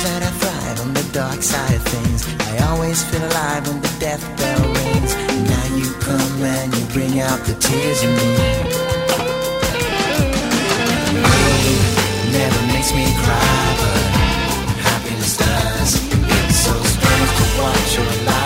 times that I thrive on the dark side of things. I always feel alive when the death bell rings. And now you come and you bring out the tears in me. Rain never makes me cry, but happiness does. It's so strange to watch your life.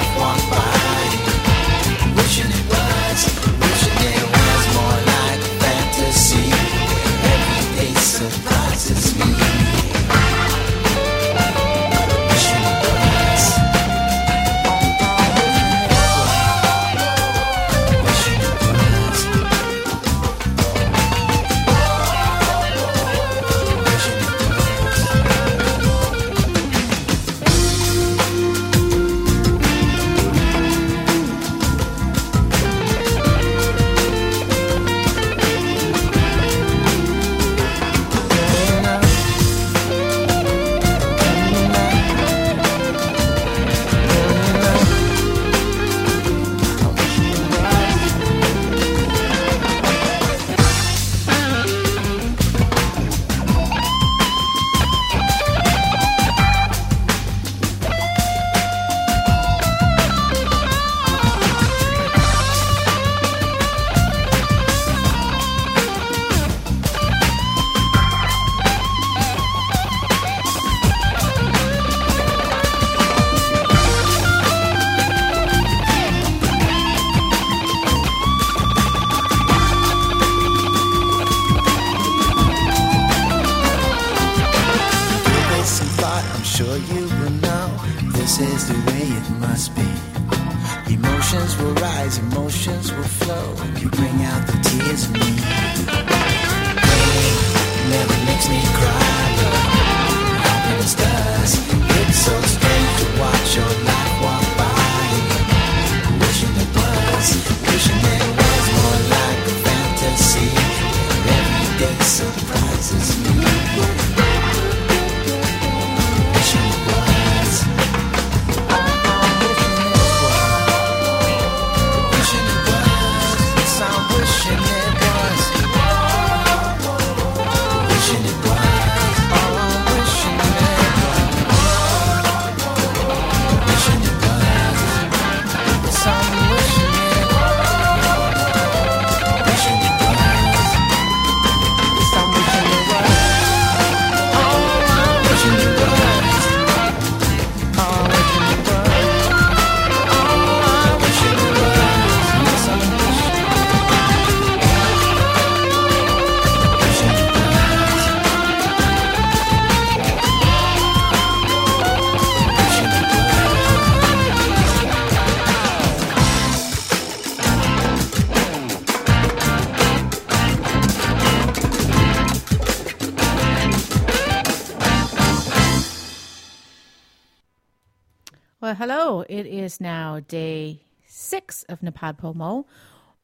Well, hello. It is now day six of NaPodPoMo,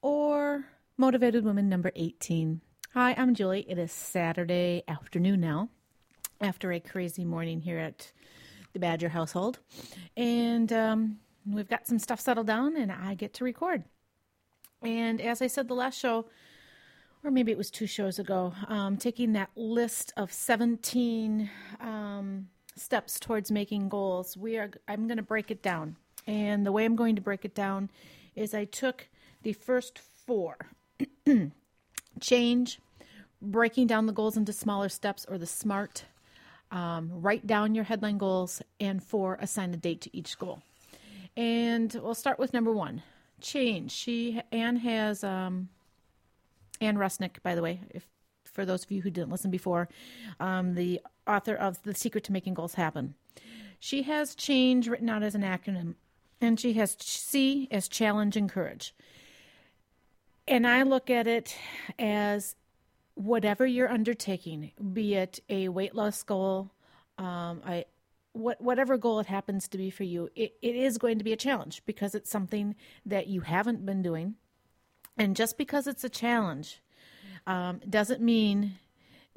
or Motivated Woman number 18. Hi, I'm Julie. It is Saturday afternoon now, after a crazy morning here at the Badger household. And um, we've got some stuff settled down, and I get to record. And as I said the last show, or maybe it was two shows ago, um, taking that list of 17. Um, steps towards making goals, we are I'm going to break it down. And the way I'm going to break it down is I took the first four. Change, breaking down the goals into smaller steps or the SMART, um, write down your headline goals, and four, assign a date to each goal. And we'll start with number one change. She, Anne has, um, Anne Rusnick, by the way, if for those of you who didn't listen before, um, the author of The Secret to Making Goals Happen. She has change written out as an acronym, and she has C as challenge and courage. And I look at it as whatever you're undertaking, be it a weight loss goal, um, I, what, whatever goal it happens to be for you, it, it is going to be a challenge because it's something that you haven't been doing. And just because it's a challenge um, doesn't mean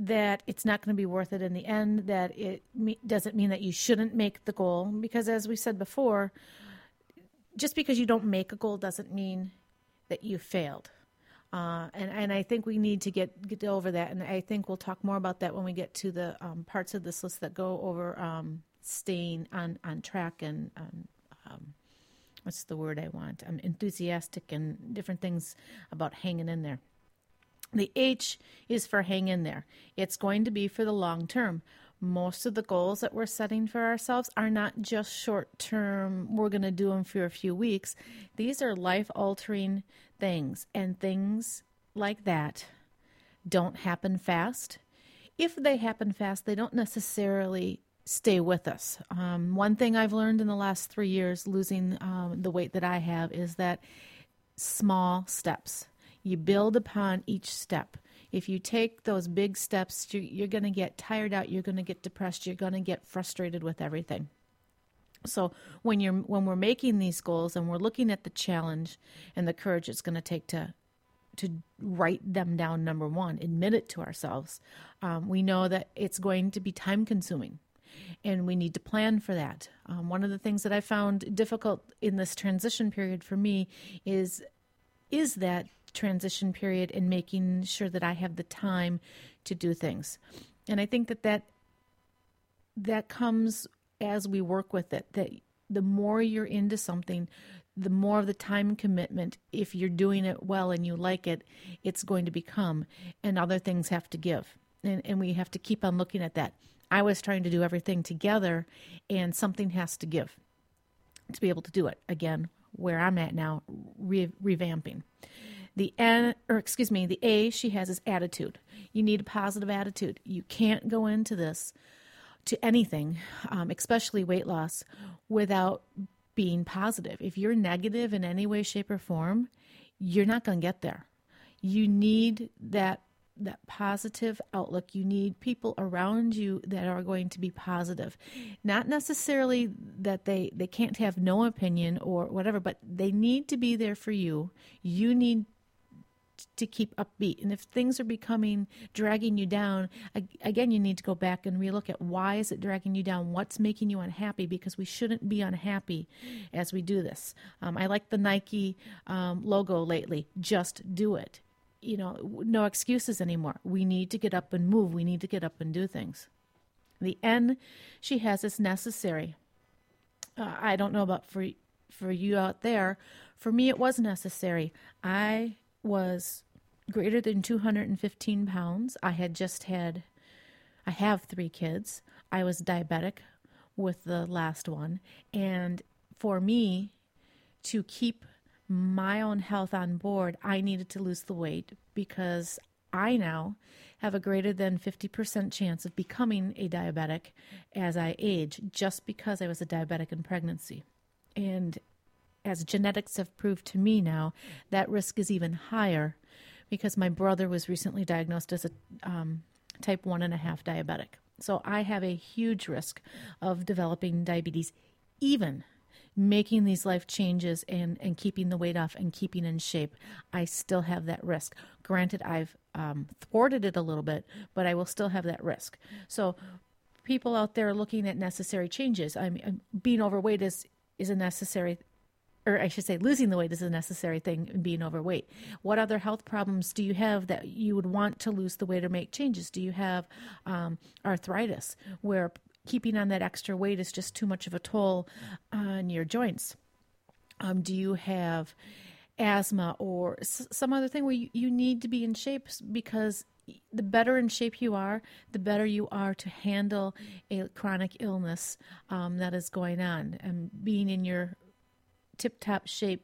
that it's not going to be worth it in the end, that it me- doesn't mean that you shouldn't make the goal. Because as we said before, just because you don't make a goal doesn't mean that you failed. Uh, and, and I think we need to get, get over that. And I think we'll talk more about that when we get to the um, parts of this list that go over um, staying on, on track and um, what's the word I want? I'm enthusiastic and different things about hanging in there. The H is for hang in there. It's going to be for the long term. Most of the goals that we're setting for ourselves are not just short term, we're going to do them for a few weeks. These are life altering things, and things like that don't happen fast. If they happen fast, they don't necessarily stay with us. Um, one thing I've learned in the last three years, losing um, the weight that I have, is that small steps. You build upon each step. If you take those big steps, you're, going to get tired out. You're going to get depressed. You're going to get frustrated with everything. So when you're when we're making these goals and we're looking at the challenge and the courage it's going to take to to write them down number one admit it to ourselves um, we know that it's going to be time consuming and we need to plan for that. Um, one of the things that I found difficult in this transition period for me is is that transition period in making sure that I have the time to do things, and I think that that that comes as we work with it. That the more you're into something, the more of the time commitment, if you're doing it well and you like it, it's going to become, and other things have to give. And, and we have to keep on looking at that. I was trying to do everything together, and something has to give to be able to do it. Again, where I'm at now, re- revamping. The N, or excuse me, the A she has is attitude. You need a positive attitude. You can't go into this to anything, um, especially weight loss, without being positive. If you're negative in any way, shape, or form, you're not going to get there. You need that that positive outlook. You need people around you that are going to be positive. Not necessarily that they, they can't have no opinion or whatever, but they need to be there for you. You need to keep upbeat. And if things are becoming dragging you down, again, you need to go back and relook at why is it dragging you down? What's making you unhappy? Because we shouldn't be unhappy as we do this. Um, I like the Nike um, logo lately. Just do it you know, no excuses anymore. We need to get up and move. We need to get up and do things. The N she has is necessary. Uh, I don't know about for for you out there. For me, it was necessary. I was greater than 215 pounds. I had just had, I have three kids. I was diabetic with the last one. And for me to keep my own health on board, I needed to lose the weight because I now have a greater than 50% chance of becoming a diabetic as I age just because I was a diabetic in pregnancy. And as genetics have proved to me now, that risk is even higher because my brother was recently diagnosed as a um, type one and a half diabetic. So I have a huge risk of developing diabetes even making these life changes and, and keeping the weight off and keeping in shape, I still have that risk. Granted, I've um, thwarted it a little bit, but I will still have that risk. So, people out there looking at necessary changes, I mean, being overweight is is a necessary or I should say, losing the weight is a necessary thing in being overweight. What other health problems do you have that you would want to lose the weight or make changes? Do you have um, arthritis, where keeping on that extra weight is just too much of a toll on your joints? Um, do you have asthma or s- some other thing where you, you need to be in shape because the better in shape you are, the better you are to handle a chronic illness um, that is going on. And being in your tip top shape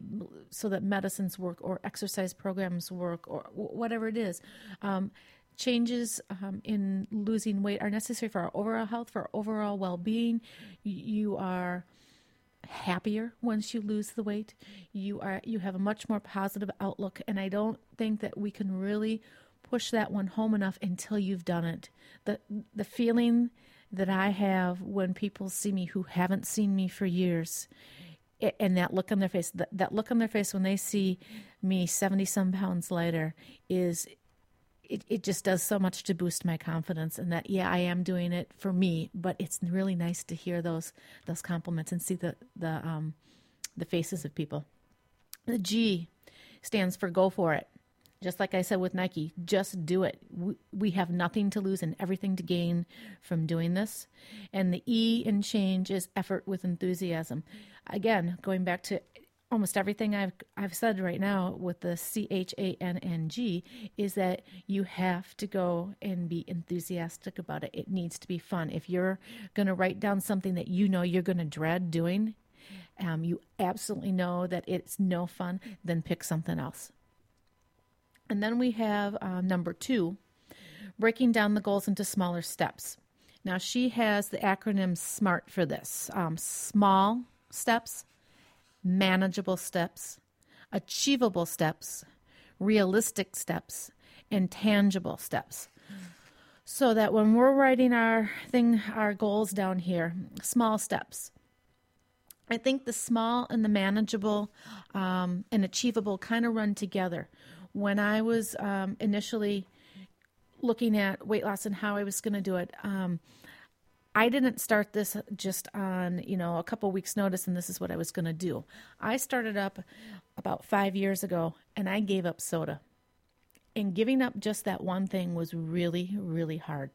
so that medicines work or exercise programs work or whatever it is. Um, changes um, in losing weight are necessary for our overall health, for our overall well being. You are happier once you lose the weight. You are you have a much more positive outlook, and I don't think that we can really push that one home enough until you've done it. The the feeling that I have when people see me who haven't seen me for years and that look on their face that, that look on their face when they see me 70 some pounds lighter is it, it just does so much to boost my confidence and that yeah i am doing it for me but it's really nice to hear those those compliments and see the the um the faces of people. The g stands for go for it just like I said with Nike, just do it. We have nothing to lose and everything to gain from doing this. And the E in change is effort with enthusiasm. Again, going back to almost everything I've I've said right now with the C H A N N G is that you have to go and be enthusiastic about it. It needs to be fun. If you're going to write down something that you know you're going to dread doing, um, you absolutely know that it's no fun, then pick something else. And then we have uh, number two, breaking down the goals into smaller steps. Now, she has the acronym SMART for this um, small steps, manageable steps, achievable steps, realistic steps, and tangible steps. So that when we're writing our thing, our goals down here, small steps. I think the small and the manageable um, and achievable kind of run together when I was um, initially looking at weight loss and how I was going to do it, um, I didn't start this just on you know a couple weeks notice and this is what I was going to do. I started up about 5 years ago and I gave up soda. And giving up just that one thing was really really hard.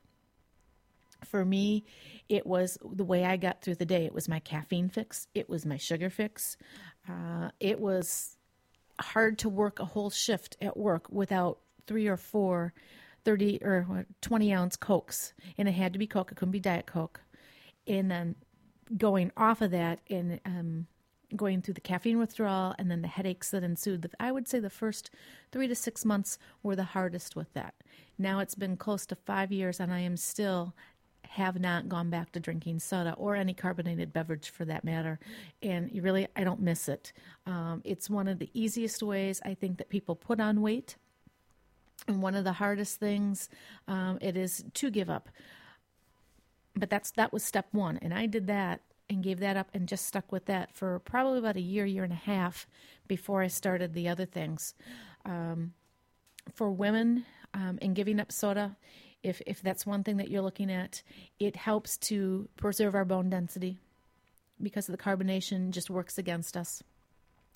For me, it was the way I got through the day. It was my caffeine fix. It was my sugar fix. Uh, it was hard to work a whole shift at work without three or four 30 or 20 ounce cokes. And it had to be coke. It couldn't be diet coke. And then going off of that and um, going through the caffeine withdrawal and then the headaches that ensued i would say the first three to six months were the hardest with that. Now it's been close to five years and i am still have not gone back to drinking soda or any carbonated beverage for that matter. And you really, I don't miss it. Um, it's one of the easiest ways I think that people put on weight. And one of the hardest things um, it is to give up. But that's that was step one, and I did that and gave that up and just stuck with that for probably about a year, year and a half before I started the other things. Um, for women um, giving up soda, if if that's one thing that you're looking at, it helps to preserve our bone density because the carbonation just works against us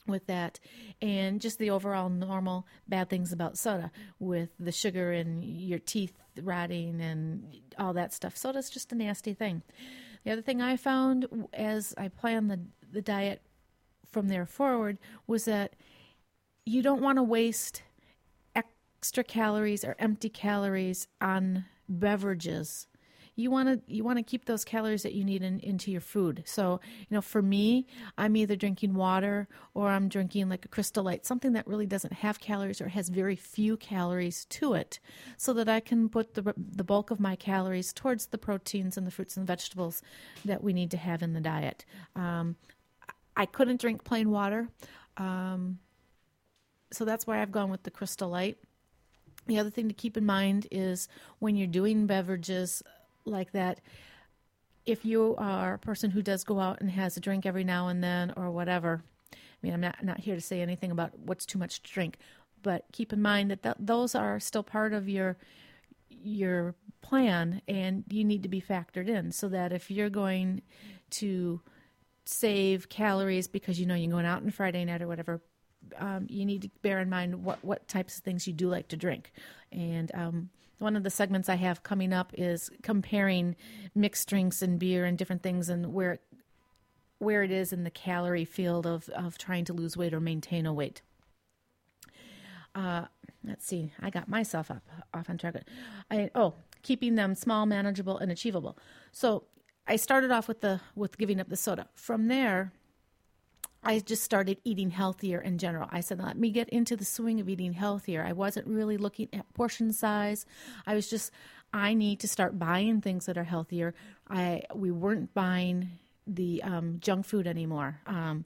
with that and just the overall normal bad things about soda with the sugar and your teeth rotting and all that stuff. Soda's just a nasty thing. The other thing I found as I planned the the diet from there forward was that you don't want to waste extra calories or empty calories on beverages. You want to you want to keep those calories that you need in, into your food. So you know for me i'm either drinking water or i'm drinking like a crystal light something that really doesn't have calories or has very few calories to it so that i can put the, the bulk of my calories towards the proteins and the fruits and vegetables that we need to have in the diet. Um, i couldn't drink plain water um, so that's why i've gone with the crystal light the other thing to keep in mind is when you're doing beverages like that, if you are a person who does go out and has a drink every now and then or whatever, I mean, I'm not, not here to say anything about what's too much to drink, but keep in mind that th- those are still part of your your plan and you need to be factored in so that if you're going to save calories because you know you're going out on Friday night or whatever, um, you need to bear in mind what, what types of things you do like to drink. And um, one of the segments I have coming up is comparing mixed drinks and beer and different things and where where it is in the calorie field of, of trying to lose weight or maintain a weight. Uh, let's see, I got myself up off on track. I, oh, keeping them small, manageable, and achievable. So I started off with the with giving up the soda. From there, I just started eating healthier in general. I said, let me get into the swing of eating healthier. I wasn't really looking at portion size. I was just, I need to start buying things that are healthier. I we weren't buying the um, junk food anymore. Um,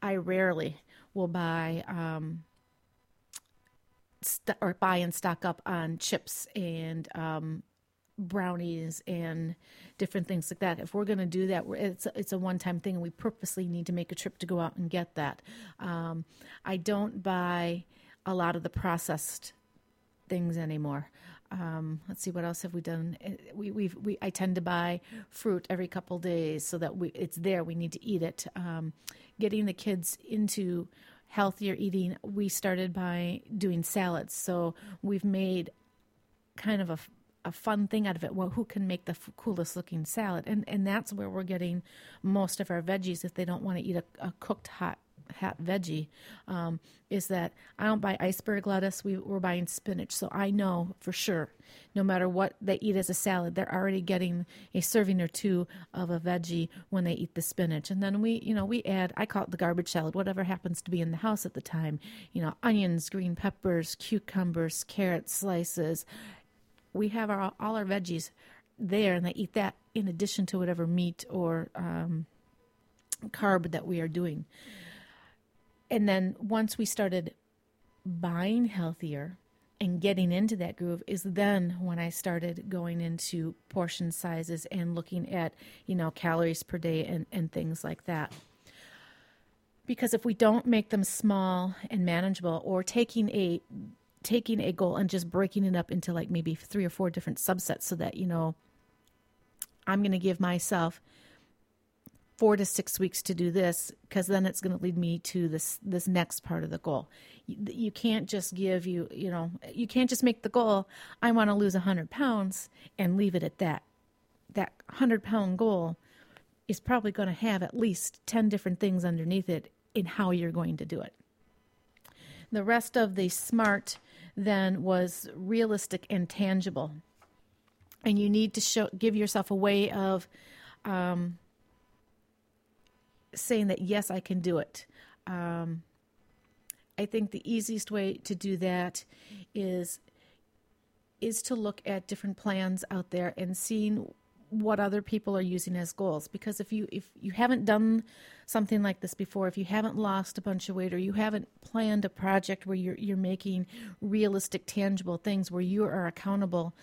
I rarely will buy um, st- or buy and stock up on chips and um, brownies and different things like that. If we're going to do that, it's it's a one time thing, and we purposely need to make a trip to go out and get that. Um, I don't buy a lot of the processed things anymore. Um, let's see what else have we done. Uh, we we we I tend to buy fruit every couple days so that we it's there. We need to eat it. Um, getting the kids into healthier eating, we started by doing salads. So we've made kind of a a fun thing out of it. Well, who can make the f- coolest looking salad? And and that's where we're getting most of our veggies if they don't want to eat a, a cooked hot hot veggie. Um, is that I don't buy iceberg lettuce. We, we're buying spinach, so I know for sure, no matter what they eat as a salad, they're already getting a serving or two of a veggie when they eat the spinach. And then we, you know, we add. I call it the garbage salad, whatever happens to be in the house at the time. You know, onions, green peppers, cucumbers, carrot slices, we have our all our veggies there, and they eat that in addition to whatever meat or um, carb that we are doing. And then once we started buying healthier and getting into that groove is then when I started going into portion sizes and looking at, you know, calories per day and, and things like that. Because if we don't make them small and manageable or taking a taking a goal and just breaking it up into like maybe three or four different subsets so that, you know, I'm going to give myself four to six weeks to do this because then it's going to lead me to this this next part of the goal. You, you, can't just give you you know you can't just make the goal i want to lose 100 pounds and leave it at that. That 100 pound goal is probably going to have at least 10 different things underneath it in how you're going to do it. The rest of the smart then was realistic and tangible. And you need to show, give yourself a way of um, saying that, yes, I can do it. Um, I think the easiest way to do that is is to look at different plans out there and seeing what other people are using as goals because if you if you haven't done something like this before if you haven't lost a bunch of weight or you haven't planned a project where you're you're making realistic tangible things where you are accountable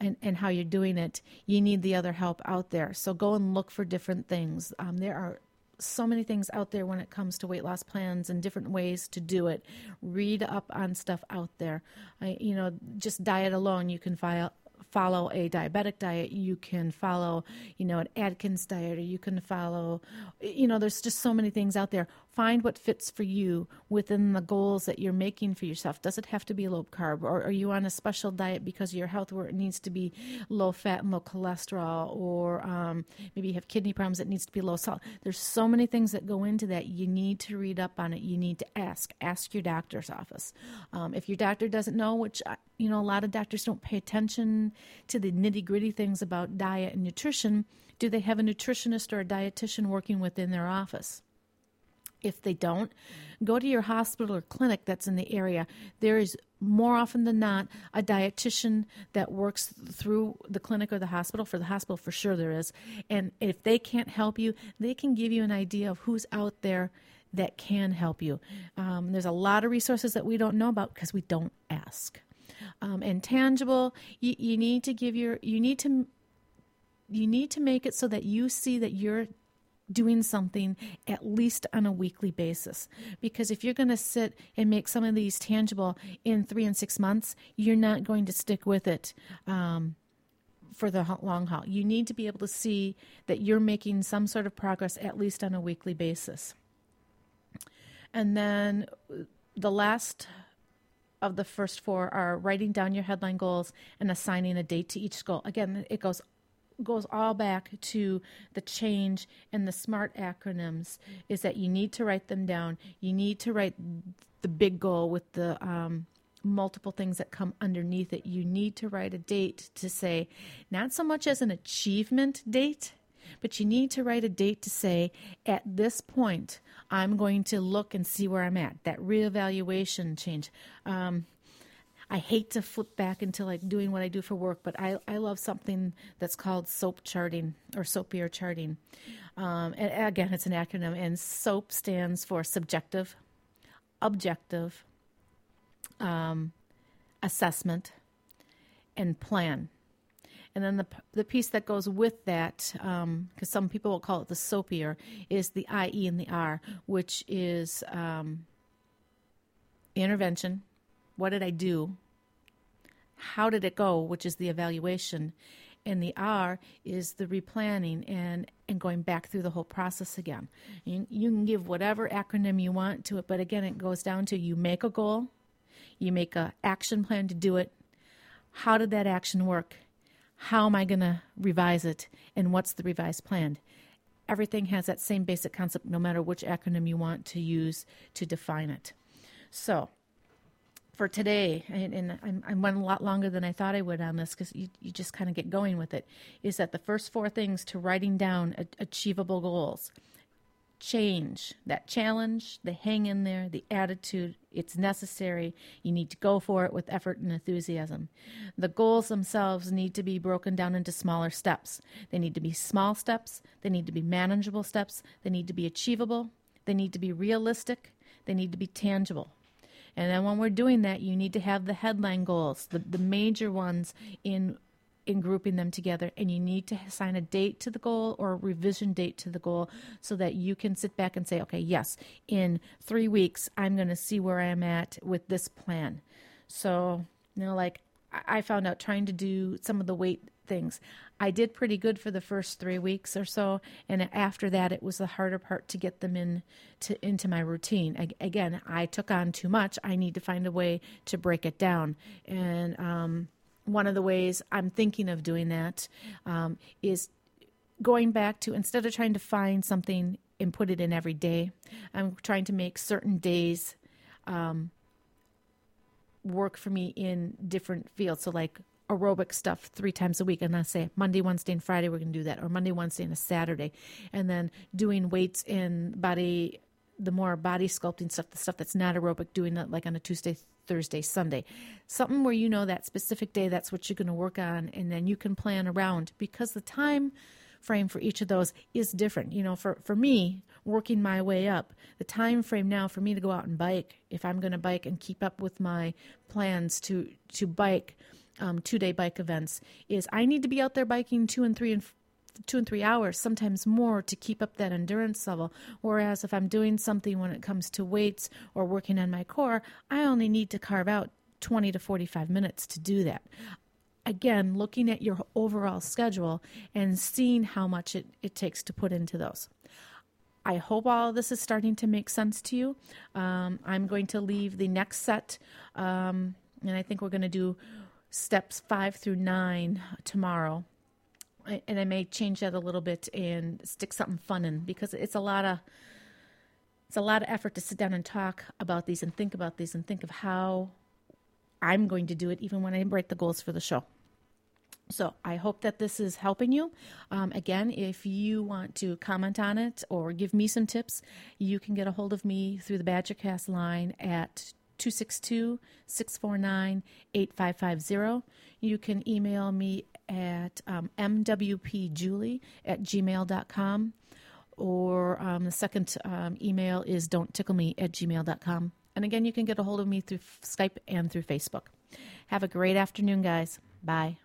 and and how you're doing it you need the other help out there so go and look for different things um, there are so many things out there when it comes to weight loss plans and different ways to do it. Read up on stuff out there. I, you know, just diet alone, you can file, follow a diabetic diet, you can follow, you know, an Atkins diet, or you can follow, you know, there's just so many things out there. Find what fits for you within the goals that you're making for yourself. Does it have to be low carb, or are you on a special diet because your health where it needs to be low fat and low cholesterol, or um, maybe you have kidney problems, that needs to be low salt. There's so many things that go into that. You need to read up on it. You need to ask. Ask your doctor's office. Um, if your doctor doesn't know, which uh, you know, a lot of doctors don't pay attention to the nitty gritty things about diet and nutrition. Do they have a nutritionist or a dietitian working within their office? If they don't, go to your hospital or clinic that's in the area. There is more often than not a dietitian that works through the clinic or the hospital. For the hospital, for sure, there is. And if they can't help you, they can give you an idea of who's out there that can help you. Um, there's a lot of resources that we don't know about because we don't ask. Um, and tangible, you, you need to give your, you need to, you need to make it so that you see that you're doing something at least on a weekly basis. Because if you're going to sit and make some of these tangible in three and six months, you're not going to stick with it. Um, for the long haul, you need to be able to see that you're making some sort of progress at least on a weekly basis. And then the last of the first four are writing down your headline goals and assigning a date to each goal. Again, it goes goes all back to the change and the SMART acronyms is that you need to write them down. You need to write the big goal with the um, multiple things that come underneath it. You need to write a date to say, not so much as an achievement date, but you need to write a date to say, at this point, I'm going to look and see where I'm at. That reevaluation change. Um, I hate to flip back into like doing what I do for work, but I, I love something that's called SOAP charting or SOAPier charting. Um, and again, it's an acronym, and SOAP stands for subjective, objective, um, assessment, and plan. And then the the piece that goes with that, because um, some people will call it the soapier, is the IE and the R, which is um, intervention. What did I do? How did it go? Which is the evaluation, and the R is the replanning and and going back through the whole process again. You, you can give whatever acronym you want to it, but again, it goes down to you make a goal, you make a action plan to do it. How did that action work? How am I going to revise it? And what's the revised plan? Everything has that same basic concept, no matter which acronym you want to use to define it. So, for today, and, and I, went a lot longer than I thought I would on this because you, you just kind of get going with it, is that the first four things to writing down a, achievable goals change, that challenge, the hang in there, the attitude. It's necessary. You need to go for it with effort and enthusiasm. The goals themselves need to be broken down into smaller steps. They need to be small steps, they need to be manageable steps, they need to be achievable, they need to be realistic, they need to be tangible. And then when we're doing that, you need to have the headline goals, the, the major ones in in grouping them together. And you need to assign a date to the goal or a revision date to the goal so that you can sit back and say okay yes in three weeks i'm going to see where i'm at with this plan. So you know like i found out trying to do some of the weight things. I did pretty good for the first three weeks or so and after that it was the harder part to get them in to into my routine. Again i took on too much. I need to find a way to break it down. And um one of the ways I'm thinking of doing that um, is going back to instead of trying to find something and put it in every day, I'm trying to make certain days um, work for me in different fields. So, like aerobic stuff three times a week, and I say Monday, Wednesday, and Friday we're going to do that, or Monday, Wednesday, and a Saturday, and then doing weights in body, the more body sculpting stuff, the stuff that's not aerobic, doing it like on a Tuesday, Thursday, Sunday. Something where you know that specific day, that's what you're going to work on, and then you can plan around because the time frame for each of those is different. You know, for, for me, working my way up, the time frame now for me to go out and bike, if I'm going to bike and keep up with my plans to to bike um, two day bike events, is I need to be out there biking two and three and two and three hours, sometimes more, to keep up that endurance level. Whereas if I'm doing something when it comes to weights or working on my core, I only need to carve out 20 to 45 minutes to do that. Again, looking at your overall schedule and seeing how much it, it takes to put into those. I hope all this is starting to make sense to you. Um, I'm going to leave the next set, um, and I think we're going to do steps five through nine tomorrow and I may change that a little bit and stick something fun in because it's a lot of it's a lot of effort to sit down and talk about these and think about these and think of how I'm going to do it even when I write the goals for the show. So I hope that this is helping you. Um, again, if you want to comment on it or give me some tips, you can get a hold of me through the Badgercast line at 262 649 8550. You can email me at um, mwpjulie at gmail.com. Or um, the second um, email is don't tickle at gmail.com. And again, you can get a hold of me through Skype and through Facebook. Have a great afternoon, guys. Bye.